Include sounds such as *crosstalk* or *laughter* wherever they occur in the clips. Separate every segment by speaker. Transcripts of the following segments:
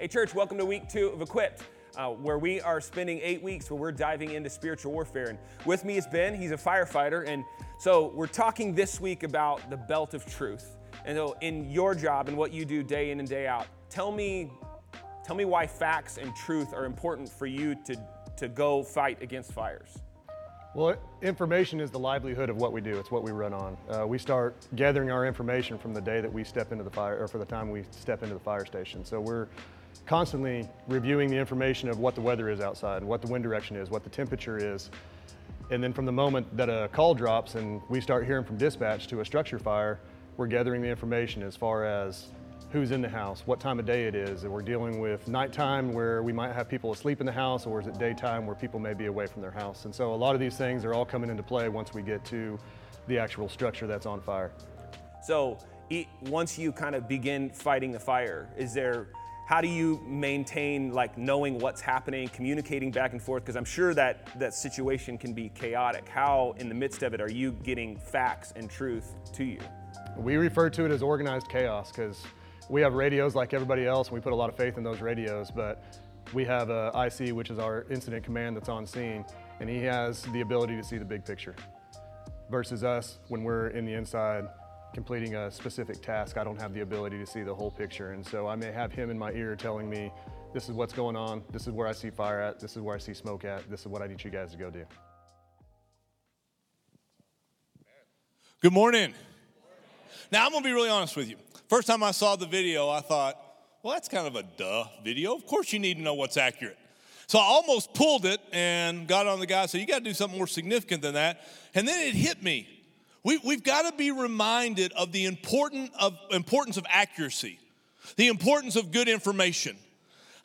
Speaker 1: Hey, church, welcome to week two of Equipped, uh, where we are spending eight weeks where we're diving into spiritual warfare. And with me is Ben, he's a firefighter. And so we're talking this week about the belt of truth. And so, in your job and what you do day in and day out, tell me, tell me why facts and truth are important for you to, to go fight against fires.
Speaker 2: Well, information is the livelihood of what we do. It's what we run on. Uh, we start gathering our information from the day that we step into the fire, or for the time we step into the fire station. So we're constantly reviewing the information of what the weather is outside, what the wind direction is, what the temperature is. And then from the moment that a call drops and we start hearing from dispatch to a structure fire, we're gathering the information as far as who's in the house, what time of day it is, and we're dealing with nighttime where we might have people asleep in the house, or is it daytime where people may be away from their house. And so a lot of these things are all coming into play once we get to the actual structure that's on fire.
Speaker 1: So once you kind of begin fighting the fire, is there how do you maintain like knowing what's happening communicating back and forth? Because i'm sure that that situation can be chaotic. How in the midst of it are you getting facts and truth to you?
Speaker 2: We refer to it as organized chaos because we have radios like everybody else and we put a lot of faith in those radios but we have a ic which is our incident command that's on scene and he has the ability to see the big picture versus us when we're in the inside completing a specific task, I don't have the ability to see the whole picture. And so I may have him in my ear telling me, this is what's going on, this is where I see fire at, this is where I see smoke at, this is what I need you guys to go do.
Speaker 3: Good morning. Now, I'm going to be really honest with you. First time I saw the video, I thought, well, that's kind of a duh video. Of course, you need to know what's accurate. So I almost pulled it and got on the guy, so you got to do something more significant than that. And then it hit me. We, we've got to be reminded of the important of, importance of accuracy, the importance of good information.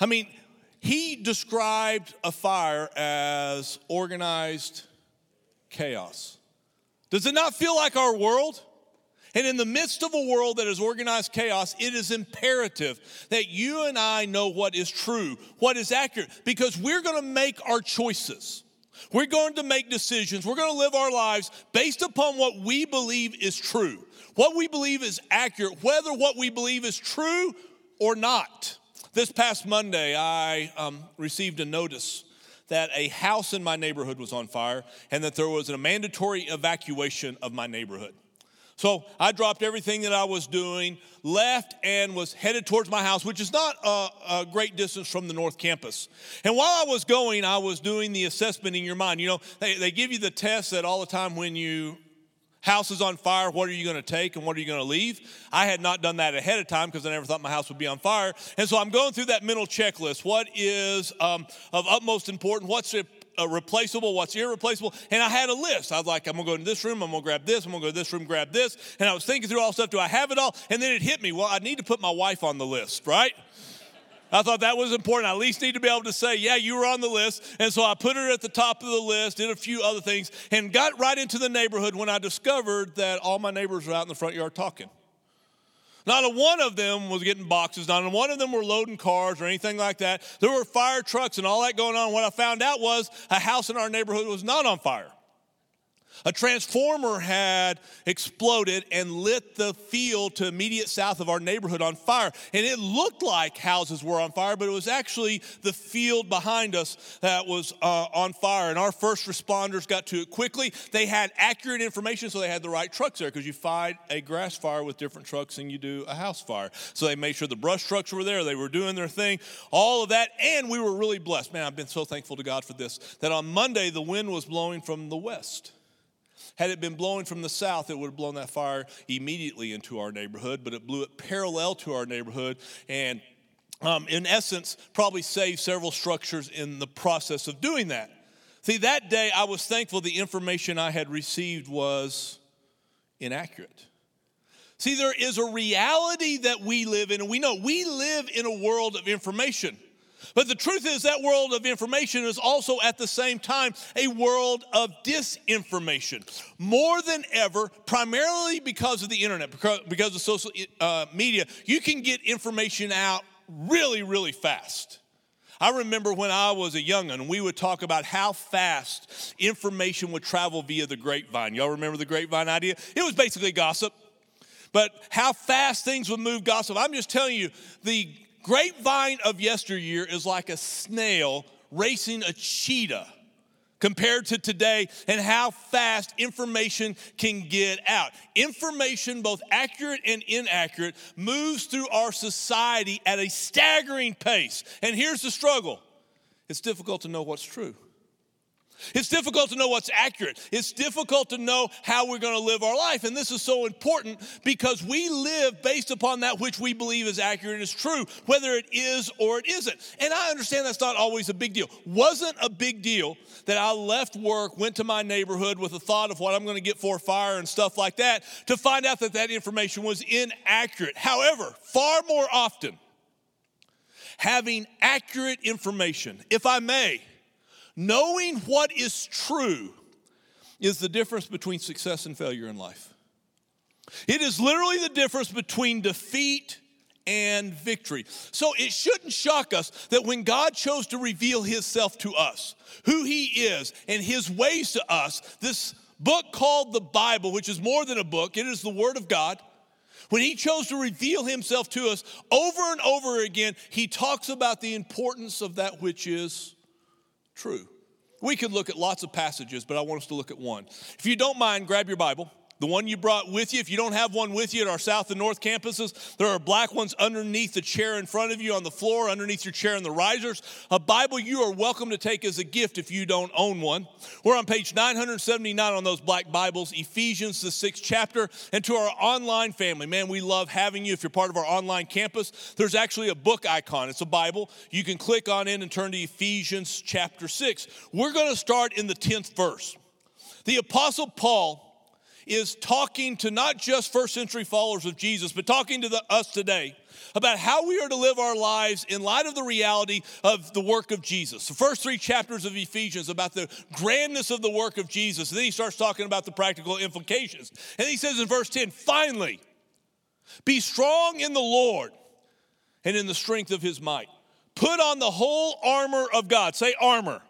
Speaker 3: I mean, he described a fire as organized chaos. Does it not feel like our world? And in the midst of a world that is organized chaos, it is imperative that you and I know what is true, what is accurate, because we're going to make our choices. We're going to make decisions. We're going to live our lives based upon what we believe is true, what we believe is accurate, whether what we believe is true or not. This past Monday, I um, received a notice that a house in my neighborhood was on fire and that there was a mandatory evacuation of my neighborhood. So I dropped everything that I was doing, left, and was headed towards my house, which is not a, a, great distance from the North Campus. And while I was going, I was doing the assessment in your mind. You know, they, they give you the test that all the time when you house is on fire, what are you going to take and what are you going to leave? I had not done that ahead of time because I never thought my house would be on fire. And so I'm going through that mental checklist. What is um, of utmost importance? What's replaceable, what's irreplaceable. And I had a list. I was like, I'm gonna go into this room, I'm gonna grab this, I'm gonna go to this room, grab this. And I was thinking through all stuff. Do I have it all? And then it hit me. Well, I need to put my wife on the list, right? I thought that was important. I at least need to be able to say, yeah, you were on the list. And so I put her at the top of the list, did a few other things, and got right into the neighborhood when I discovered that all my neighbors were out in the front yard talking. Not a one of them was getting boxes. Not a one of them were loading cars or anything like that. There were fire trucks and all that going on. What I found out was a house in our neighborhood was not on fire. A transformer had exploded and lit the field to immediate south of our neighborhood on fire. And it looked like houses were on fire, but it was actually the field behind us that was uh, on fire. And our first responders got to it quickly. They had accurate information, so they had the right trucks there because you fight a grass fire with different trucks than you do a house fire. So they made sure the brush trucks were there, they were doing their thing, all of that. And we were really blessed. Man, I've been so thankful to God for this that on Monday, the wind was blowing from the west. Had it been blowing from the south, it would have blown that fire immediately into our neighborhood, but it blew it parallel to our neighborhood and um, in essence, probably saved several structures in the process of doing that. See, that day I was thankful the information I had received was inaccurate. See, there is a reality that we live in, and we know we live in a world of information. But the truth is, that world of information is also at the same time a world of disinformation. More than ever, primarily because of the internet, because of social uh, media, you can get information out really, really fast. I remember when I was a young young'un, we would talk about how fast information would travel via the grapevine. Y'all remember the grapevine idea? It was basically gossip. But how fast things would move gossip. I'm just telling you, the grapevine of yesteryear is like a snail racing a cheetah compared to today and how fast information can get out. Information, both accurate and inaccurate, moves through our society at a staggering pace. And here's the struggle it's difficult to know what's true. It's difficult to know what's accurate. It's difficult to know how we're going to live our life. And this is so important because we live based upon that which we believe is accurate and is true, whether it is or it isn't. And I understand that's not always a big deal. Wasn't a big deal that I left work, went to my neighborhood with a thought of what I'm going to get for fire and stuff like that to find out that that information was inaccurate. However, far more often, having accurate information, if I may, Knowing what is true is the difference between success and failure in life. It is literally the difference between defeat and victory. So it shouldn't shock us that when God chose to reveal Himself to us, who He is, and His ways to us, this book called the Bible, which is more than a book, it is the Word of God. When He chose to reveal Himself to us over and over again, He talks about the importance of that which is true. We could look at lots of passages, but I want us to look at one. If you don't mind, grab your Bible the one you brought with you. If you don't have one with you at our South and North campuses, there are black ones underneath the chair in front of you on the floor, underneath your chair in the risers. A Bible you are welcome to take as a gift if you don't own one. We're on page 979 on those black Bibles, Ephesians, the sixth chapter. And to our online family, man, we love having you. If you're part of our online campus, there's actually a book icon. It's a Bible. You can click on in and turn to Ephesians chapter 6. We're going to start in the 10th verse. The Apostle Paul is talking to not just first century followers of Jesus, but talking to the, us today about how we are to live our lives in light of the reality of the work of Jesus. The first three chapters of Ephesians about the grandness of the work of Jesus. And then he starts talking about the practical implications. And he says in verse 10, finally, be strong in the Lord and in the strength of his might. Put on the whole armor of God. Say armor.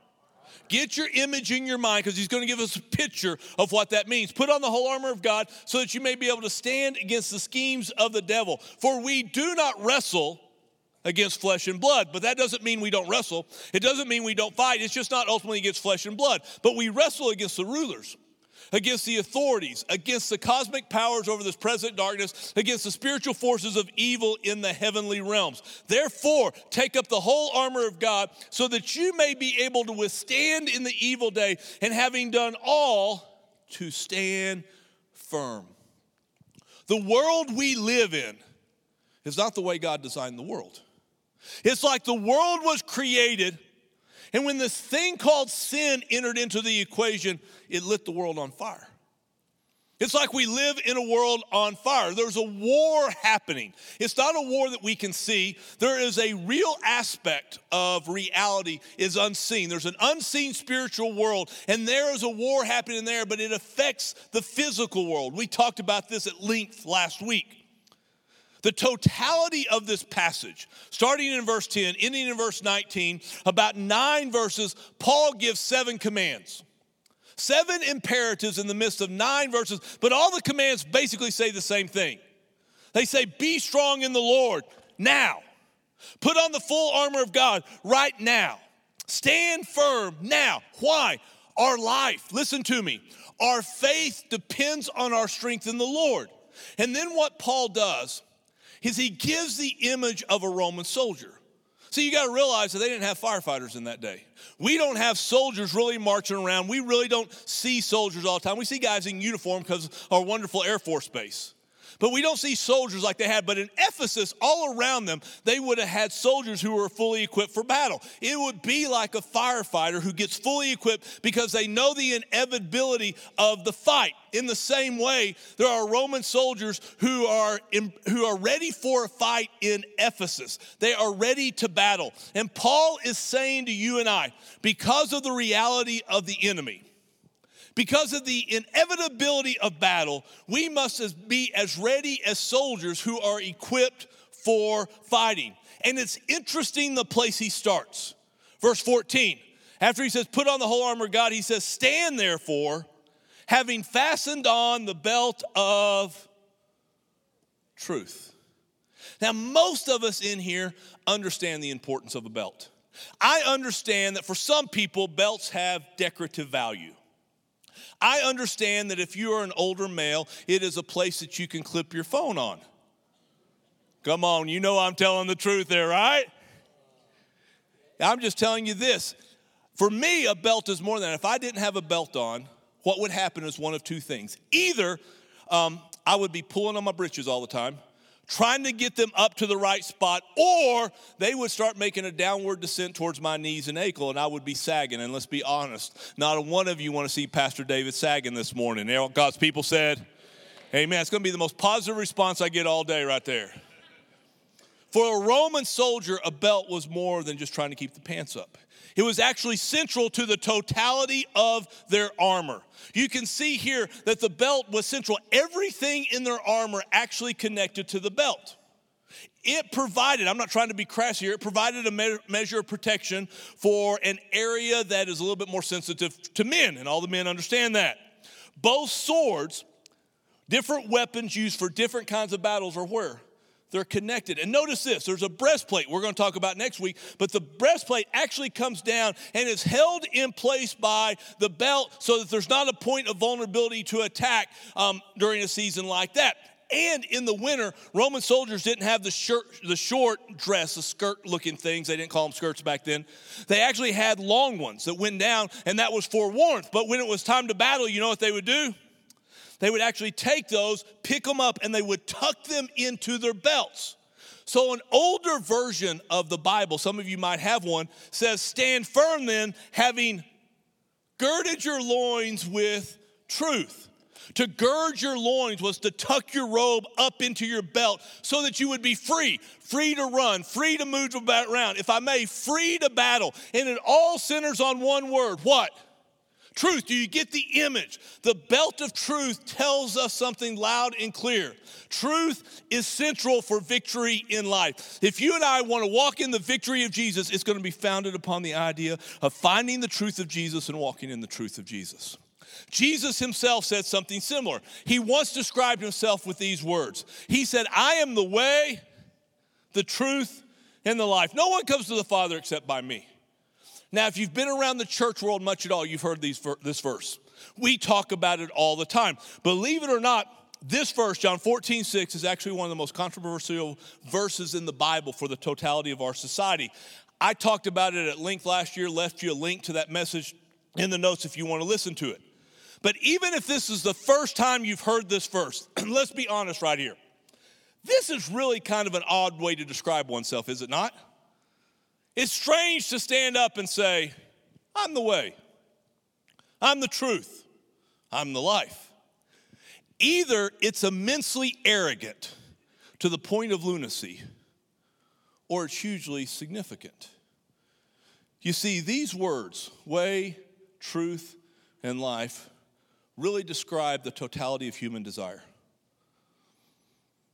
Speaker 3: Get your image in your mind because he's going to give us a picture of what that means. Put on the whole armor of God so that you may be able to stand against the schemes of the devil. For we do not wrestle against flesh and blood. But that doesn't mean we don't wrestle. It doesn't mean we don't fight. It's just not ultimately against flesh and blood. But we wrestle against the rulers against the authorities, against the cosmic powers over this present darkness, against the spiritual forces of evil in the heavenly realms. Therefore, take up the whole armor of God so that you may be able to withstand in the evil day, and having done all, to stand firm. The world we live in is not the way God designed the world. It's like the world was created and when this thing called sin entered into the equation, it lit the world on fire. It's like we live in a world on fire. There's a war happening. It's not a war that we can see. There is a real aspect of reality is unseen. There's an unseen spiritual world and there is a war happening there, but it affects the physical world. We talked about this at length last week. The totality of this passage, starting in verse 10, ending in verse 19, about nine verses, Paul gives seven commands. Seven imperatives in the midst of nine verses, but all the commands basically say the same thing. They say, Be strong in the Lord now. Put on the full armor of God right now. Stand firm now. Why? Our life, listen to me, our faith depends on our strength in the Lord. And then what Paul does is he gives the image of a Roman soldier. So you got to realize that they didn't have firefighters in that day. We don't have soldiers really marching around. We really don't see soldiers all the time. We see guys in uniform because our wonderful Air Force Base. But we don't see soldiers like they had. But in Ephesus, all around them, they would have had soldiers who were fully equipped for battle. It would be like a firefighter who gets fully equipped because they know the inevitability of the fight. In the same way, there are Roman soldiers who are, in, who are ready for a fight in Ephesus. They are ready to battle. And Paul is saying to you and I, because of the reality of the enemy, because of the inevitability of battle, we must be as ready as soldiers who are equipped for fighting. And it's interesting the place he starts. Verse 14, after he says, Put on the whole armor of God, he says, Stand therefore, having fastened on the belt of truth. Now, most of us in here understand the importance of a belt. I understand that for some people, belts have decorative value. I understand that if you are an older male, it is a place that you can clip your phone on. Come on, you know I'm telling the truth there, right? I'm just telling you this. For me, a belt is more than. If I didn't have a belt on, what would happen is one of two things. Either um, I would be pulling on my britches all the time, trying to get them up to the right spot, or they would start making a downward descent towards my knees and ankle, and I would be sagging. And let's be honest, not one of you want to see Pastor David sagging this morning. God's people said, Amen. It's going to be the most positive response I get all day right there. For a Roman soldier, a belt was more than just trying to keep the pants up. It was actually central to the totality of their armor. You can see here that the belt was central. Everything in their armor actually connected to the belt. It provided, I'm not trying to be crass here, it provided a me- measure of protection for an area that is a little bit more sensitive to men, and all the men understand that. Both swords, different weapons used for different kinds of battles, are where? They're connected. And notice this there's a breastplate we're going to talk about next week, but the breastplate actually comes down and is held in place by the belt so that there's not a point of vulnerability to attack um, during a season like that. And in the winter, Roman soldiers didn't have the shirt, the short dress, the skirt-looking things. They didn't call them skirts back then. They actually had long ones that went down, and that was for warmth. But when it was time to battle, you know what they would do? They would actually take those, pick them up, and they would tuck them into their belts. So, an older version of the Bible, some of you might have one, says, Stand firm then, having girded your loins with truth. To gird your loins was to tuck your robe up into your belt so that you would be free, free to run, free to move around. If I may, free to battle. And it all centers on one word what? Truth, do you get the image? The belt of truth tells us something loud and clear. Truth is central for victory in life. If you and I want to walk in the victory of Jesus, it's going to be founded upon the idea of finding the truth of Jesus and walking in the truth of Jesus. Jesus himself said something similar. He once described himself with these words He said, I am the way, the truth, and the life. No one comes to the Father except by me. Now, if you've been around the church world much at all, you've heard these, this verse. We talk about it all the time. Believe it or not, this verse, John 14, 6, is actually one of the most controversial verses in the Bible for the totality of our society. I talked about it at length last year, left you a link to that message in the notes if you want to listen to it. But even if this is the first time you've heard this verse, *clears throat* let's be honest right here. This is really kind of an odd way to describe oneself, is it not? It's strange to stand up and say, I'm the way, I'm the truth, I'm the life. Either it's immensely arrogant to the point of lunacy, or it's hugely significant. You see, these words, way, truth, and life, really describe the totality of human desire.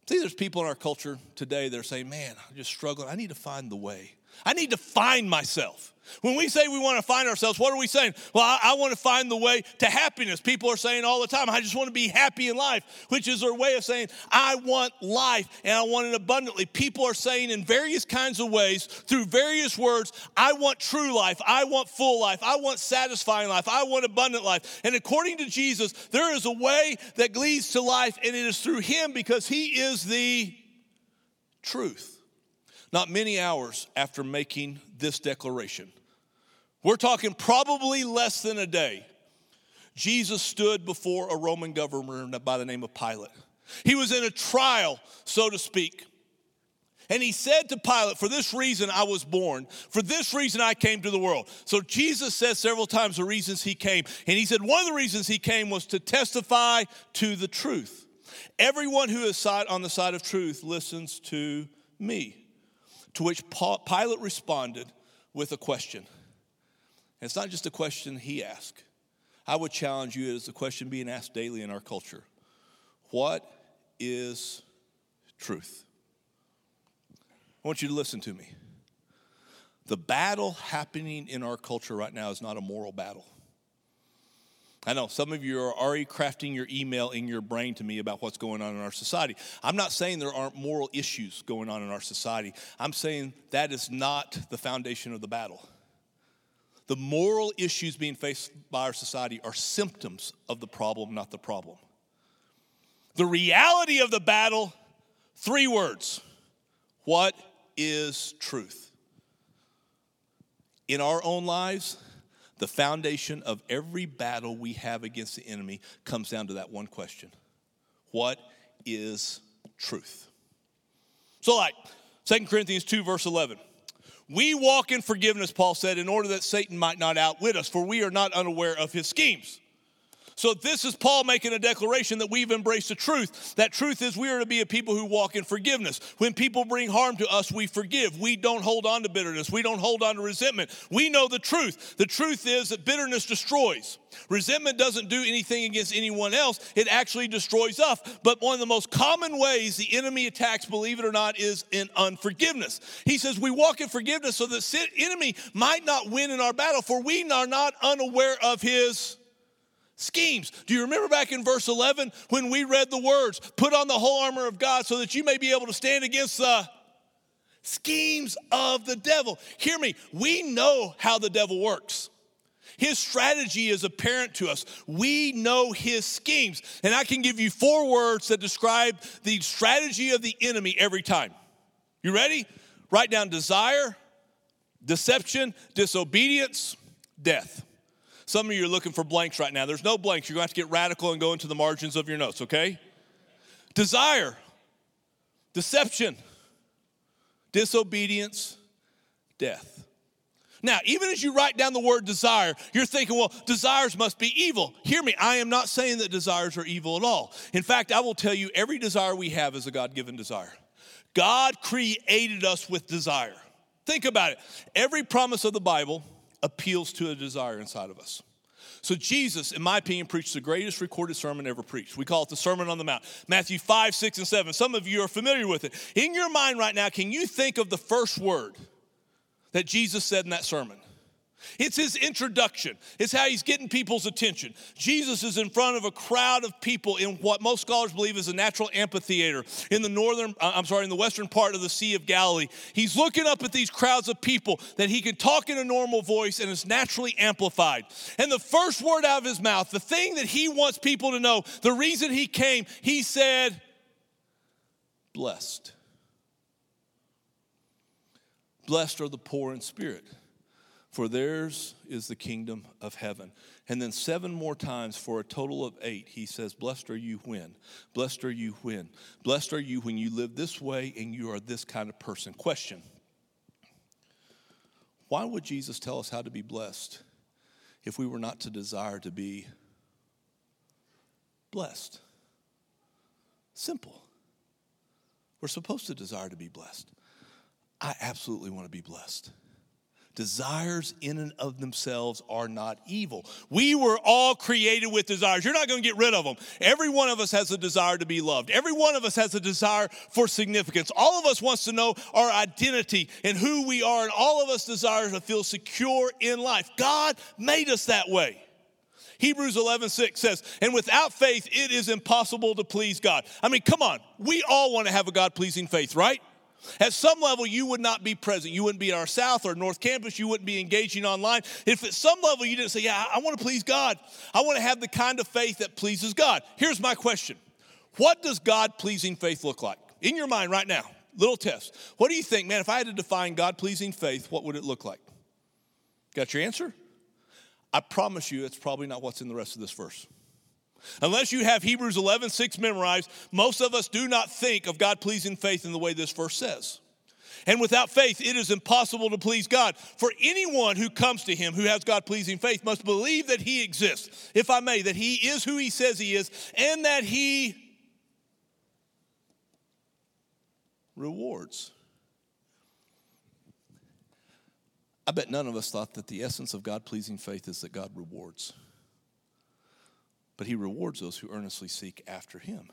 Speaker 3: See, there's people in our culture today that are saying, Man, I'm just struggling. I need to find the way. I need to find myself. When we say we want to find ourselves, what are we saying? Well, I, I, want to find the way to happiness. People are saying all the time, I just want to be happy in life, which is their way of saying, I want life and I want it abundantly. People are saying in various kinds of ways, through various words, I want true life, I want full life, I want satisfying life, I want abundant life. And according to Jesus, there is a way that leads to life, and it is through Him because He is the truth not many hours after making this declaration. We're talking probably less than a day. Jesus stood before a Roman governor by the name of Pilate. He was in a trial, so to speak. And he said to Pilate, For this reason I was born, for this reason I came to the world. So Jesus says several times the reasons he came. And he said one of the reasons he came was to testify to the truth. Everyone who is on the side of truth listens to me. To which Pilate responded with a question. And it's not just a question he asked. I would challenge you as a question being asked daily in our culture What is truth? I want you to listen to me. The battle happening in our culture right now is not a moral battle. I know some of you are already crafting your email in your brain to me about what's going on in our society. I'm not saying there aren't moral issues going on in our society. I'm saying that is not the foundation of the battle. The moral issues being faced by our society are symptoms of the problem, not the problem. The reality of the battle, three words What is truth? In our own lives, the foundation of every battle we have against the enemy comes down to that one question What is truth? So, like 2 Corinthians 2, verse 11. We walk in forgiveness, Paul said, in order that Satan might not outwit us, for we are not unaware of his schemes. So, this is Paul making a declaration that we've embraced the truth. That truth is we are to be a people who walk in forgiveness. When people bring harm to us, we forgive. We don't hold on to bitterness. We don't hold on to resentment. We know the truth. The truth is that bitterness destroys. Resentment doesn't do anything against anyone else, it actually destroys us. But one of the most common ways the enemy attacks, believe it or not, is in unforgiveness. He says, We walk in forgiveness so the enemy might not win in our battle, for we are not unaware of his schemes. Do you remember back in verse 11 when we read the words, put on the whole armor of God so that you may be able to stand against the schemes of the devil? Hear me, we know how the devil works. His strategy is apparent to us. We know his schemes. And I can give you four words that describe the strategy of the enemy every time. You ready? Write down desire, deception, disobedience, death. Some of you are looking for blanks right now. There's no blanks. You're going to have to get radical and go into the margins of your notes, okay? Desire, deception, disobedience, death. Now, even as you write down the word desire, you're thinking, well, desires must be evil. Hear me, I am not saying that desires are evil at all. In fact, I will tell you every desire we have is a God given desire. God created us with desire. Think about it. Every promise of the Bible appeals to a desire inside of us. So, Jesus, in my opinion, preached the greatest recorded sermon ever preached. We call it the Sermon on the Mount. Matthew 5, 6, and 7. Some of you are familiar with it. In your mind right now, can you think of the first word that Jesus said in that sermon? It's his introduction. It's how he's getting people's attention. Jesus is in front of a crowd of people in what most scholars believe is a natural amphitheater in the northern, uh, I'm sorry, in the western part of the Sea of Galilee. He's looking up at these crowds of people that he can talk in a normal voice and is naturally amplified. And the first word out of his mouth, the thing that he wants people to know, the reason he came, he said, blessed. Blessed are the poor in spirit for theirs is the kingdom of heaven. And then seven more times for a total of eight, he says, Blessed are you when? Blessed are you when? Blessed are you when you live this way and you are this kind of person. Question Why would Jesus tell us how to be blessed if we were not to desire to be blessed? Simple. We're supposed to desire to be blessed. I absolutely want to be blessed. Desires in and of themselves are not evil. We were all created with desires. You're not going to get rid of them. Every one of us has a desire to be loved. Every one of us has a desire for significance. All of us wants to know our identity and who we are, and all of us desire to feel secure in life. God made us that way. Hebrews 11, 6 says, and without faith, it is impossible to please God. I mean, come on. We all want to have a God pleasing faith, right? At some level, you would not be present. You wouldn't be at our South or North Campus. You wouldn't be engaging online. If at some level you didn't say, Yeah, I want to please God, I want to have the kind of faith that pleases God. Here's my question What does God pleasing faith look like? In your mind right now, little test. What do you think, man, if I had to define God pleasing faith, what would it look like? Got your answer? I promise you, it's probably not what's in the rest of this verse. Unless you have Hebrews 11, 6 memorized, most of us do not think of God pleasing faith in the way this verse says. And without faith, it is impossible to please God. For anyone who comes to him who has God pleasing faith must believe that he exists, if I may, that he is who he says he is, and that he rewards. I bet none of us thought that the essence of God pleasing faith is that God rewards but he rewards those who earnestly seek after him.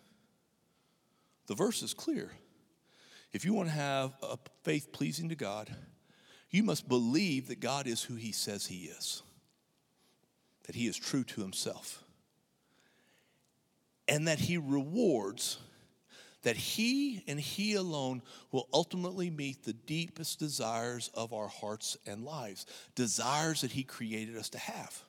Speaker 3: The verse is clear. If you want to have a faith pleasing to God, you must believe that God is who he says he is. that he is true to himself and that he rewards that he and he alone will ultimately meet the deepest desires of our hearts and lives, desires that he created us to have.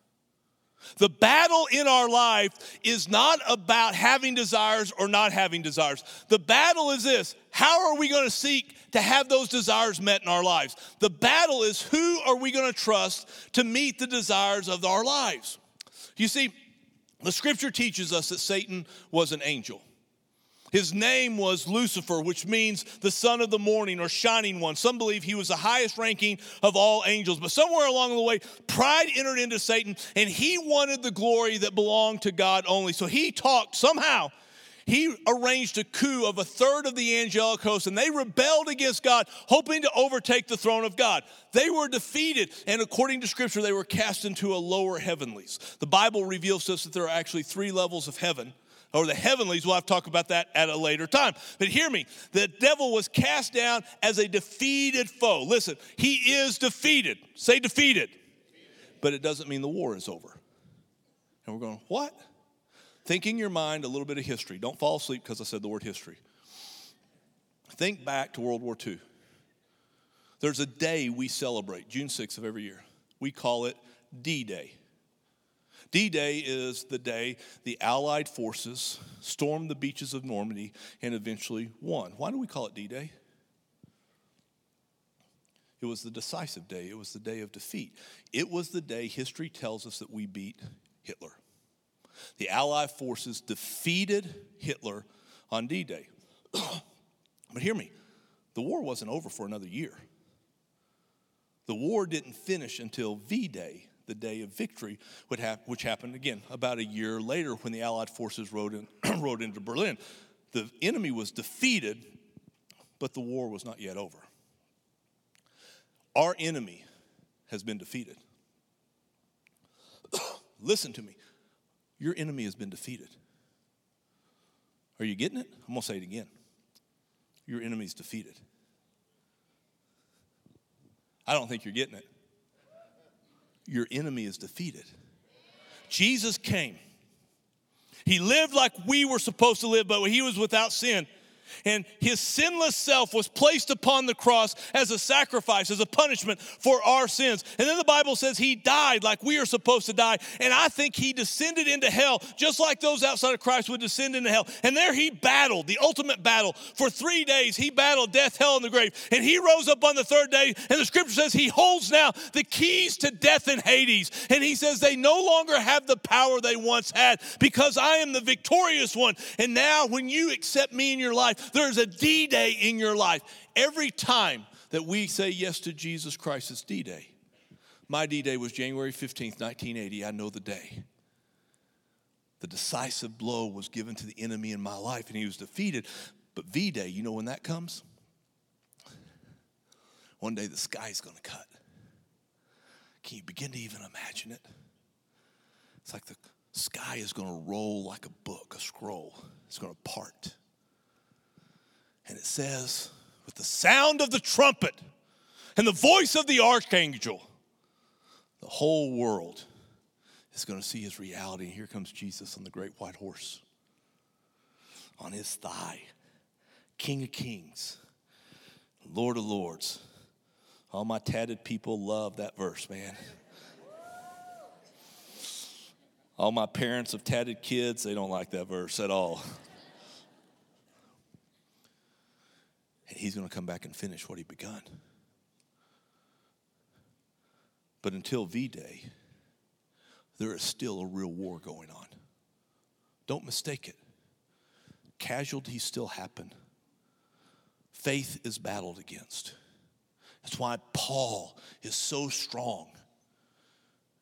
Speaker 3: The battle in our life is not about having desires or not having desires. The battle is this how are we going to seek to have those desires met in our lives? The battle is who are we going to trust to meet the desires of our lives? You see, the scripture teaches us that Satan was an angel. His name was Lucifer, which means the son of the morning or shining one. Some believe he was the highest ranking of all angels. But somewhere along the way, pride entered into Satan and he wanted the glory that belonged to God only. So he talked somehow. He arranged a coup of a third of the angelic host, and they rebelled against God, hoping to overtake the throne of God. They were defeated, and according to Scripture, they were cast into a lower heavenlies. The Bible reveals to us that there are actually three levels of heaven or the heavenlies. We'll have to talk about that at a later time. But hear me the devil was cast down as a defeated foe. Listen, he is defeated. Say defeated. But it doesn't mean the war is over. And we're going, what? Think in your mind a little bit of history. Don't fall asleep because I said the word history. Think back to World War II. There's a day we celebrate, June 6th of every year. We call it D Day. D Day is the day the Allied forces stormed the beaches of Normandy and eventually won. Why do we call it D Day? It was the decisive day, it was the day of defeat. It was the day history tells us that we beat Hitler. The Allied forces defeated Hitler on D Day. *clears throat* but hear me, the war wasn't over for another year. The war didn't finish until V Day the day of victory, which happened again about a year later when the Allied forces rode, in, *clears throat* rode into Berlin. The enemy was defeated, but the war was not yet over. Our enemy has been defeated. *clears throat* Listen to me. Your enemy has been defeated. Are you getting it? I'm going to say it again. Your enemy's defeated. I don't think you're getting it your enemy is defeated. Jesus came. He lived like we were supposed to live, but he was without sin. And his sinless self was placed upon the cross as a sacrifice, as a punishment for our sins. And then the Bible says he died like we are supposed to die. And I think he descended into hell just like those outside of Christ would descend into hell. And there he battled, the ultimate battle. For three days, he battled death, hell, and the grave. And he rose up on the third day. And the scripture says he holds now the keys to death and Hades. And he says they no longer have the power they once had because I am the victorious one. And now, when you accept me in your life, there's a D Day in your life. Every time that we say yes to Jesus Christ, it's D Day. My D Day was January 15th, 1980. I know the day. The decisive blow was given to the enemy in my life, and he was defeated. But V Day, you know when that comes? One day the sky's going to cut. Can you begin to even imagine it? It's like the sky is going to roll like a book, a scroll. It's going to part. And it says, with the sound of the trumpet and the voice of the archangel, the whole world is going to see his reality. And here comes Jesus on the great white horse. On his thigh, King of kings, Lord of lords. All my tatted people love that verse, man. All my parents of tatted kids, they don't like that verse at all. And he's going to come back and finish what he begun. But until V Day, there is still a real war going on. Don't mistake it. Casualties still happen. Faith is battled against. That's why Paul is so strong.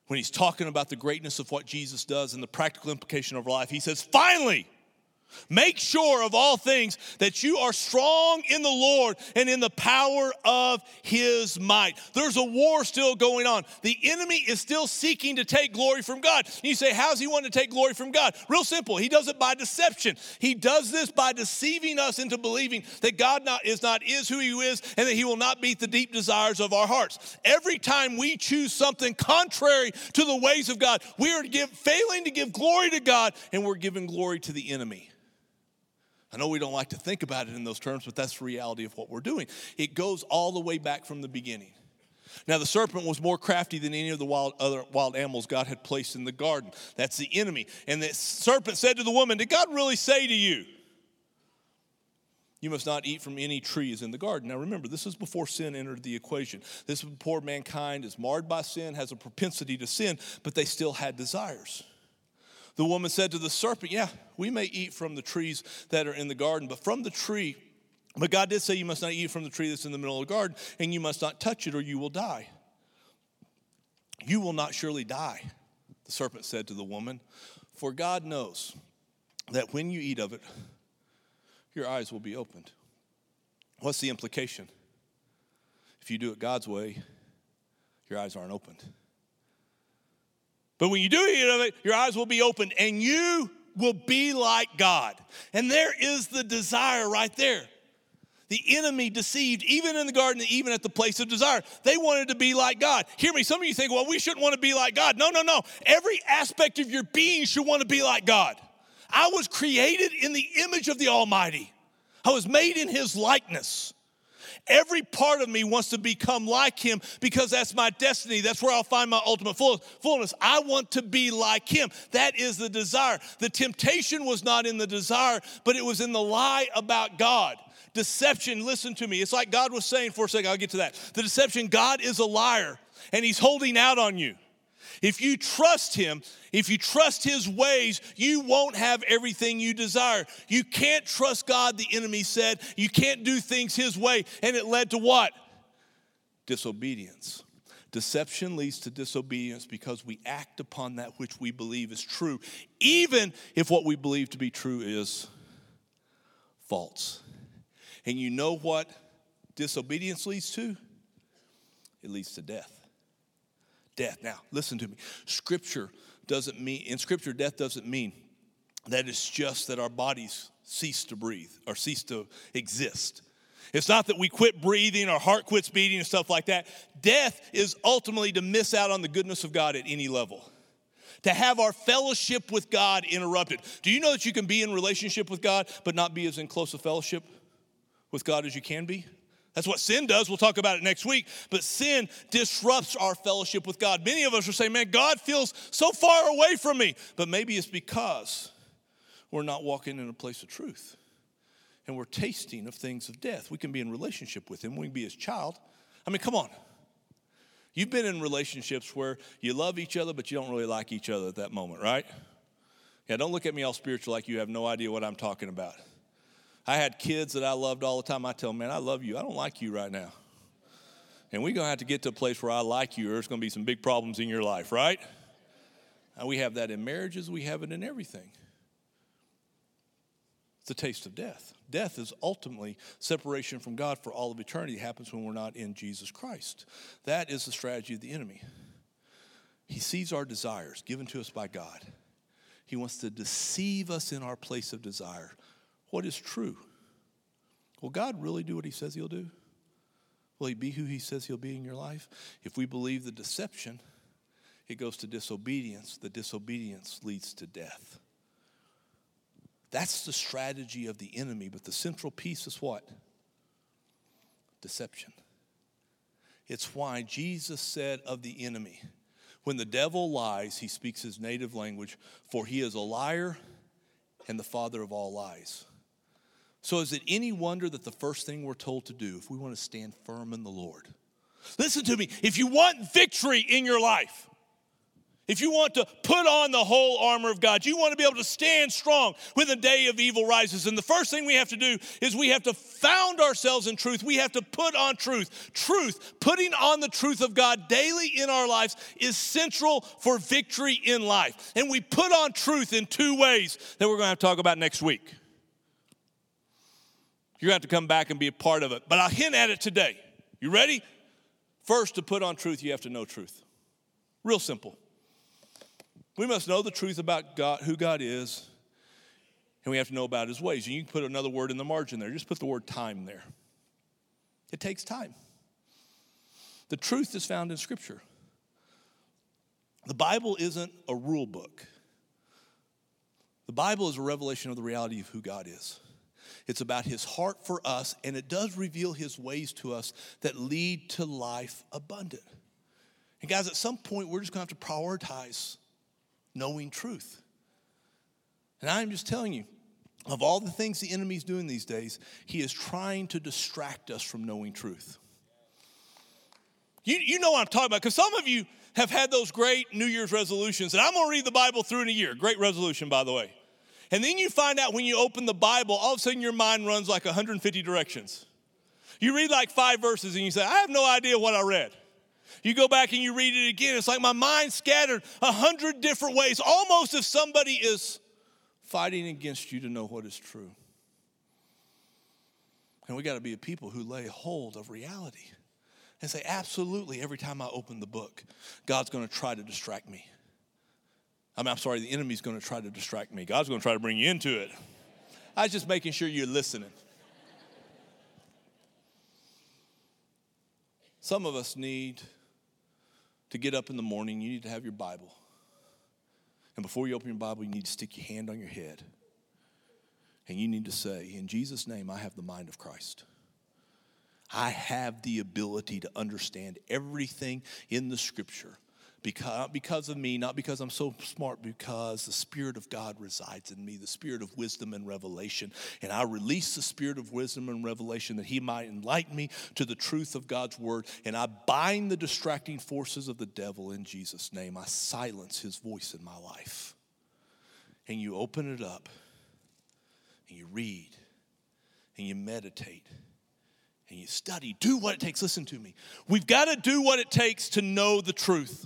Speaker 3: When he's talking about the greatness of what Jesus does and the practical implication of life, he says, Finally, Make sure of all things that you are strong in the Lord and in the power of his might. There's a war still going on. The enemy is still seeking to take glory from God. You say, How's he wanting to take glory from God? Real simple. He does it by deception. He does this by deceiving us into believing that God not, is not is who he is and that he will not meet the deep desires of our hearts. Every time we choose something contrary to the ways of God, we are give, failing to give glory to God and we're giving glory to the enemy. I know we don't like to think about it in those terms, but that's the reality of what we're doing. It goes all the way back from the beginning. Now, the serpent was more crafty than any of the wild, other wild animals God had placed in the garden. That's the enemy. And the serpent said to the woman, Did God really say to you, You must not eat from any trees in the garden? Now, remember, this is before sin entered the equation. This is before mankind is marred by sin, has a propensity to sin, but they still had desires. The woman said to the serpent, Yeah, we may eat from the trees that are in the garden, but from the tree, but God did say you must not eat from the tree that's in the middle of the garden, and you must not touch it or you will die. You will not surely die, the serpent said to the woman, for God knows that when you eat of it, your eyes will be opened. What's the implication? If you do it God's way, your eyes aren't opened. But when you do eat of it, your eyes will be opened and you will be like God. And there is the desire right there. The enemy deceived, even in the garden, even at the place of desire. They wanted to be like God. Hear me, some of you think, well, we shouldn't want to be like God. No, no, no. Every aspect of your being should want to be like God. I was created in the image of the Almighty, I was made in His likeness. Every part of me wants to become like him because that's my destiny. That's where I'll find my ultimate fullness. I want to be like him. That is the desire. The temptation was not in the desire, but it was in the lie about God. Deception, listen to me. It's like God was saying for a second, I'll get to that. The deception, God is a liar and he's holding out on you. If you trust Him, if you trust His ways, you won't have everything you desire. You can't trust God, the enemy said. You can't do things His way. And it led to what? Disobedience. Deception leads to disobedience because we act upon that which we believe is true, even if what we believe to be true is false. And you know what disobedience leads to? It leads to death death. Now, listen to me. Scripture doesn't mean, in Scripture, death doesn't mean that it's just that our bodies cease to breathe or cease to exist. It's not that we quit breathing, our heart quits beating, and stuff like that. Death is ultimately to miss out on the goodness of God at any level, to have our fellowship with God interrupted. Do you know that you can be in relationship with God, but not be as in close a fellowship with God as you can be? That's what sin does. We'll talk about it next week. But sin disrupts our fellowship with God. Many of us are saying, man, God feels so far away from me. But maybe it's because we're not walking in a place of truth and we're tasting of things of death. We can be in relationship with Him, we can be His child. I mean, come on. You've been in relationships where you love each other, but you don't really like each other at that moment, right? Yeah, don't look at me all spiritual like you have no idea what I'm talking about. I had kids that I loved all the time. I tell them, man, I love you. I don't like you right now. And we're going to have to get to a place where I like you, or there's going to be some big problems in your life, right? And we have that in marriages, we have it in everything. It's the taste of death. Death is ultimately separation from God for all of eternity. It happens when we're not in Jesus Christ. That is the strategy of the enemy. He sees our desires given to us by God. He wants to deceive us in our place of desire what is true. Will God really do what he says he'll do? Will he be who he says he'll be in your life? If we believe the deception, it goes to disobedience. The disobedience leads to death. That's the strategy of the enemy, but the central piece is what? Deception. It's why Jesus said of the enemy, when the devil lies, he speaks his native language, for he is a liar and the father of all lies. So, is it any wonder that the first thing we're told to do, if we want to stand firm in the Lord, listen to me, if you want victory in your life, if you want to put on the whole armor of God, you want to be able to stand strong when the day of evil rises. And the first thing we have to do is we have to found ourselves in truth. We have to put on truth. Truth, putting on the truth of God daily in our lives is central for victory in life. And we put on truth in two ways that we're going to have to talk about next week. You're going to have to come back and be a part of it. But I'll hint at it today. You ready? First, to put on truth, you have to know truth. Real simple. We must know the truth about God, who God is, and we have to know about his ways. And you can put another word in the margin there. Just put the word time there. It takes time. The truth is found in Scripture. The Bible isn't a rule book. The Bible is a revelation of the reality of who God is. It's about his heart for us, and it does reveal his ways to us that lead to life abundant. And guys, at some point, we're just gonna have to prioritize knowing truth. And I'm just telling you, of all the things the enemy's doing these days, he is trying to distract us from knowing truth. You, you know what I'm talking about, because some of you have had those great New Year's resolutions, and I'm gonna read the Bible through in a year. Great resolution, by the way. And then you find out when you open the Bible, all of a sudden your mind runs like 150 directions. You read like five verses and you say, I have no idea what I read. You go back and you read it again. It's like my mind scattered a hundred different ways, almost if somebody is fighting against you to know what is true. And we got to be a people who lay hold of reality and say, absolutely, every time I open the book, God's going to try to distract me. I mean, I'm sorry, the enemy's going to try to distract me. God's going to try to bring you into it. I was just making sure you're listening. Some of us need to get up in the morning, you need to have your Bible. And before you open your Bible, you need to stick your hand on your head. And you need to say, In Jesus' name, I have the mind of Christ. I have the ability to understand everything in the scripture because, because of me, not because I'm so smart, because the Spirit of God resides in me, the Spirit of wisdom and revelation. And I release the Spirit of wisdom and revelation that He might enlighten me to the truth of God's Word. And I bind the distracting forces of the devil in Jesus' name. I silence His voice in my life. And you open it up, and you read, and you meditate and you study. Do what it takes. Listen to me. We've got to do what it takes to know the truth.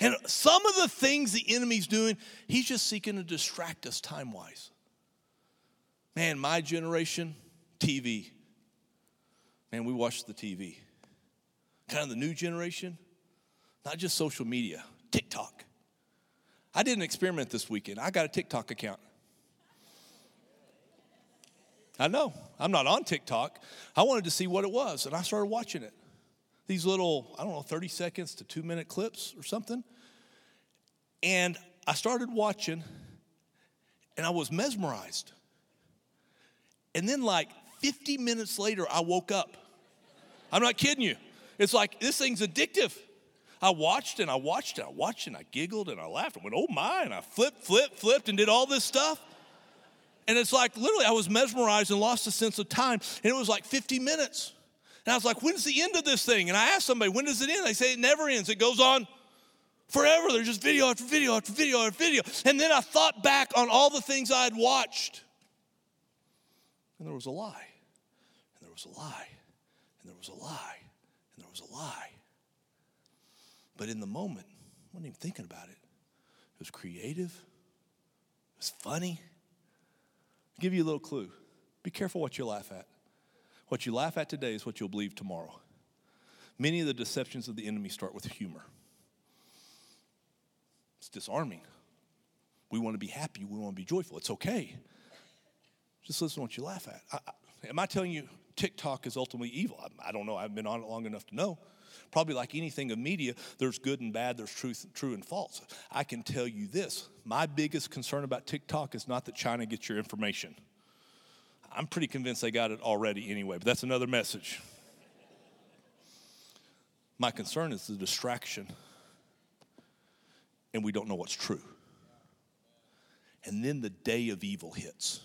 Speaker 3: And some of the things the enemy's doing, he's just seeking to distract us time wise. Man, my generation, TV. Man, we watch the TV. Kind of the new generation, not just social media, TikTok. I did an experiment this weekend. I got a TikTok account. I know, I'm not on TikTok. I wanted to see what it was, and I started watching it these little, I don't know, 30 seconds to two minute clips or something. And I started watching and I was mesmerized. And then, like 50 minutes later, I woke up. I'm not kidding you. It's like this thing's addictive. I watched and I watched and I watched and I giggled and I laughed and went, oh my, and I flipped, flipped, flipped and did all this stuff. And it's like literally I was mesmerized and lost a sense of time. And it was like 50 minutes. And I was like, when's the end of this thing? And I asked somebody, when does it end? They say it never ends. It goes on forever. There's just video after video after video after video. And then I thought back on all the things I had watched. And there was a lie. And there was a lie. And there was a lie. And there was a lie. But in the moment, I wasn't even thinking about it. It was creative. It was funny. I'll give you a little clue. Be careful what you laugh at. What you laugh at today is what you'll believe tomorrow. Many of the deceptions of the enemy start with humor. It's disarming. We want to be happy. We want to be joyful. It's okay. Just listen to what you laugh at. I, I, am I telling you TikTok is ultimately evil? I, I don't know. I've been on it long enough to know. Probably like anything of media, there's good and bad, there's truth, true and false. I can tell you this my biggest concern about TikTok is not that China gets your information. I'm pretty convinced they got it already anyway, but that's another message. My concern is the distraction, and we don't know what's true. And then the day of evil hits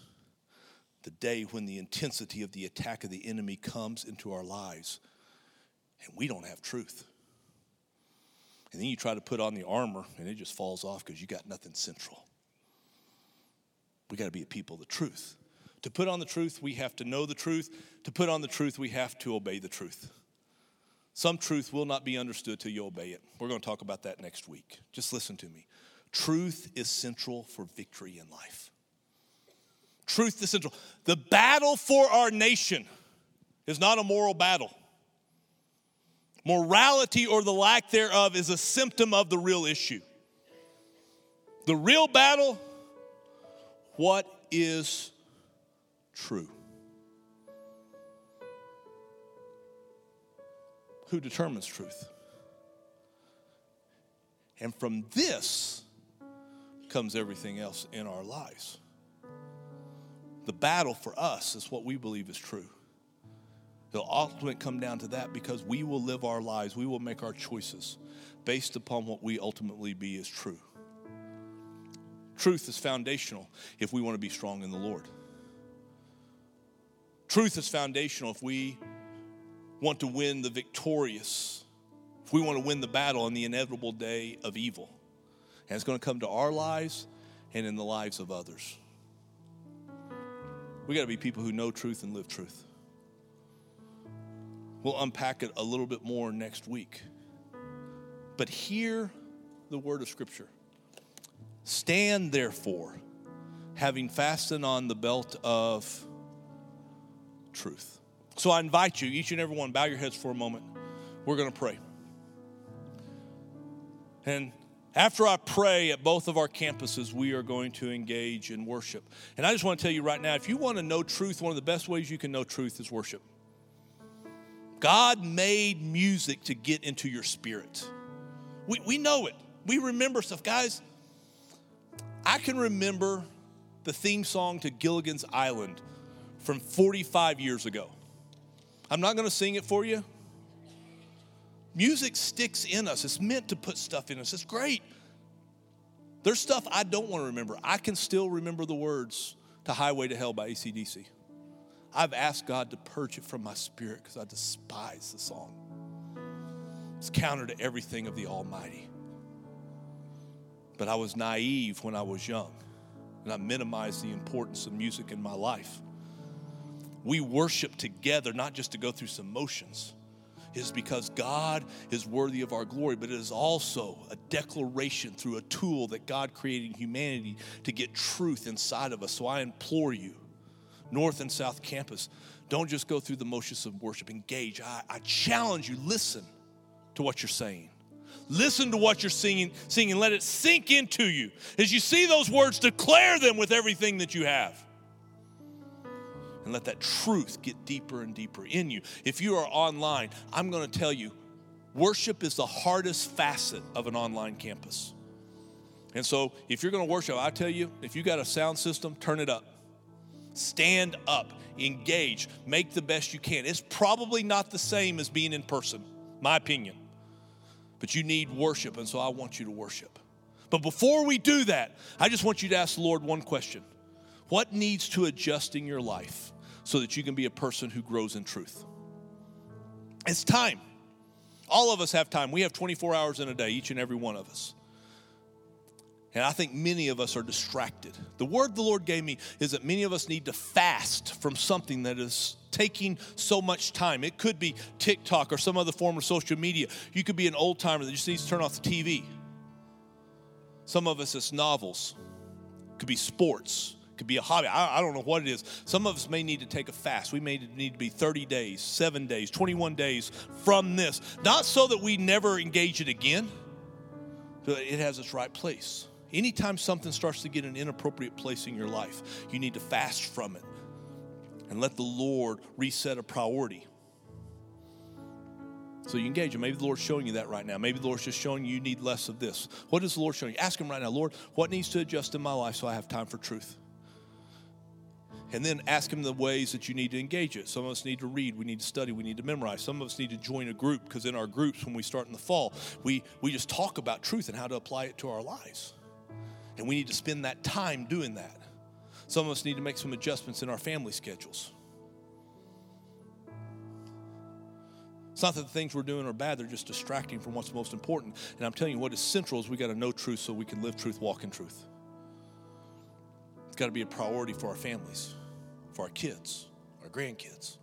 Speaker 3: the day when the intensity of the attack of the enemy comes into our lives, and we don't have truth. And then you try to put on the armor and it just falls off because you got nothing central. We got to be a people of the truth. To put on the truth, we have to know the truth. To put on the truth, we have to obey the truth. Some truth will not be understood till you obey it. We're going to talk about that next week. Just listen to me. Truth is central for victory in life. Truth is central. The battle for our nation is not a moral battle. Morality or the lack thereof is a symptom of the real issue. The real battle what is true? Who determines truth? And from this comes everything else in our lives. The battle for us is what we believe is true. It'll ultimately come down to that because we will live our lives, we will make our choices based upon what we ultimately be is true. Truth is foundational if we want to be strong in the Lord. Truth is foundational if we want to win the victorious, if we want to win the battle on the inevitable day of evil. And it's going to come to our lives and in the lives of others. We got to be people who know truth and live truth. We'll unpack it a little bit more next week. But hear the word of Scripture. Stand therefore, having fastened on the belt of truth. So I invite you, each and every one, bow your heads for a moment. We're going to pray. And after I pray at both of our campuses, we are going to engage in worship. And I just want to tell you right now if you want to know truth, one of the best ways you can know truth is worship. God made music to get into your spirit. We, we know it. We remember stuff. Guys, I can remember the theme song to Gilligan's Island from 45 years ago. I'm not going to sing it for you. Music sticks in us, it's meant to put stuff in us. It's great. There's stuff I don't want to remember. I can still remember the words to Highway to Hell by ACDC. I've asked God to purge it from my spirit because I despise the song. It's counter to everything of the Almighty. But I was naive when I was young, and I minimized the importance of music in my life. We worship together, not just to go through some motions. is because God is worthy of our glory, but it is also a declaration through a tool that God created in humanity to get truth inside of us. So I implore you, North and South Campus, don't just go through the motions of worship, engage. I, I challenge you, listen to what you're saying. Listen to what you're singing, singing. Let it sink into you. As you see those words, declare them with everything that you have. And let that truth get deeper and deeper in you. If you are online, I'm going to tell you worship is the hardest facet of an online campus. And so, if you're going to worship, I tell you, if you got a sound system, turn it up. Stand up, engage, make the best you can. It's probably not the same as being in person, my opinion but you need worship, and so I want you to worship. But before we do that, I just want you to ask the Lord one question What needs to adjust in your life so that you can be a person who grows in truth? It's time. All of us have time. We have 24 hours in a day, each and every one of us. And I think many of us are distracted. The word the Lord gave me is that many of us need to fast from something that is taking so much time. It could be TikTok or some other form of social media. You could be an old timer that just needs to turn off the TV. Some of us, it's novels, it could be sports, could be a hobby. I, I don't know what it is. Some of us may need to take a fast. We may need to be 30 days, seven days, 21 days from this. Not so that we never engage it again, but it has its right place. Anytime something starts to get an inappropriate place in your life, you need to fast from it and let the Lord reset a priority. So you engage him. Maybe the Lord's showing you that right now. Maybe the Lord's just showing you you need less of this. What is the Lord showing you? Ask him right now, Lord, what needs to adjust in my life so I have time for truth? And then ask him the ways that you need to engage it. Some of us need to read, we need to study, we need to memorize. Some of us need to join a group because in our groups, when we start in the fall, we, we just talk about truth and how to apply it to our lives. And we need to spend that time doing that. Some of us need to make some adjustments in our family schedules. It's not that the things we're doing are bad, they're just distracting from what's most important. And I'm telling you, what is central is we got to know truth so we can live truth, walk in truth. It's got to be a priority for our families, for our kids, our grandkids.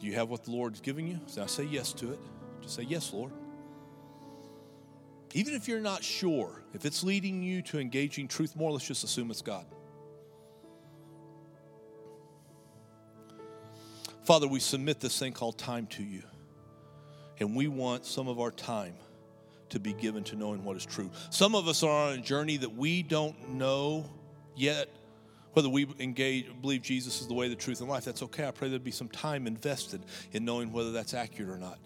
Speaker 3: Do you have what the Lord's giving you? I say yes to it. Just say, Yes, Lord. Even if you're not sure, if it's leading you to engaging truth more, let's just assume it's God. Father, we submit this thing called time to you. And we want some of our time to be given to knowing what is true. Some of us are on a journey that we don't know yet whether we engage, believe Jesus is the way, the truth, and life. That's okay. I pray there'd be some time invested in knowing whether that's accurate or not.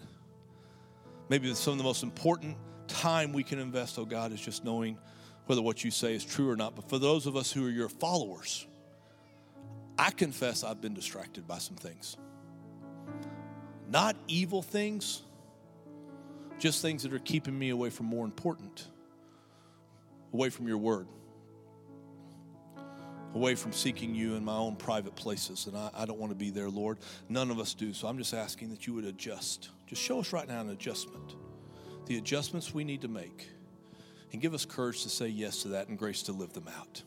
Speaker 3: Maybe some of the most important time we can invest, oh God, is just knowing whether what you say is true or not. But for those of us who are your followers, I confess I've been distracted by some things. Not evil things, just things that are keeping me away from more important, away from your word, away from seeking you in my own private places. And I, I don't want to be there, Lord. None of us do. So I'm just asking that you would adjust. Just show us right now an adjustment, the adjustments we need to make, and give us courage to say yes to that and grace to live them out.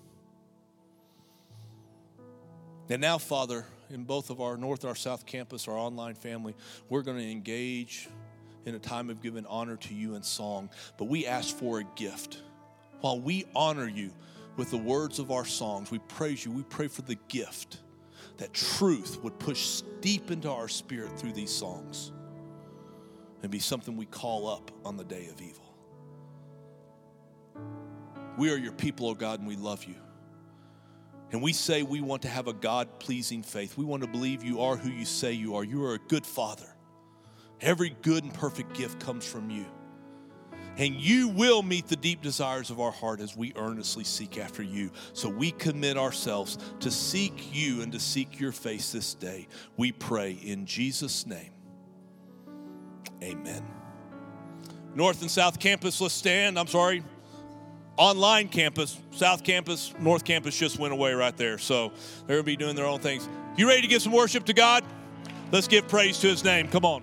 Speaker 3: And now, Father, in both of our North and our South campus, our online family, we're going to engage in a time of giving honor to you in song. But we ask for a gift. While we honor you with the words of our songs, we praise you. We pray for the gift that truth would push deep into our spirit through these songs and be something we call up on the day of evil. We are your people, oh God, and we love you. And we say we want to have a God pleasing faith. We want to believe you are who you say you are. You are a good father. Every good and perfect gift comes from you. And you will meet the deep desires of our heart as we earnestly seek after you. So we commit ourselves to seek you and to seek your face this day. We pray in Jesus' name. Amen. North and South Campus, let's stand. I'm sorry, online campus, South Campus, North Campus just went away right there. So they're going to be doing their own things. You ready to give some worship to God? Let's give praise to his name. Come on.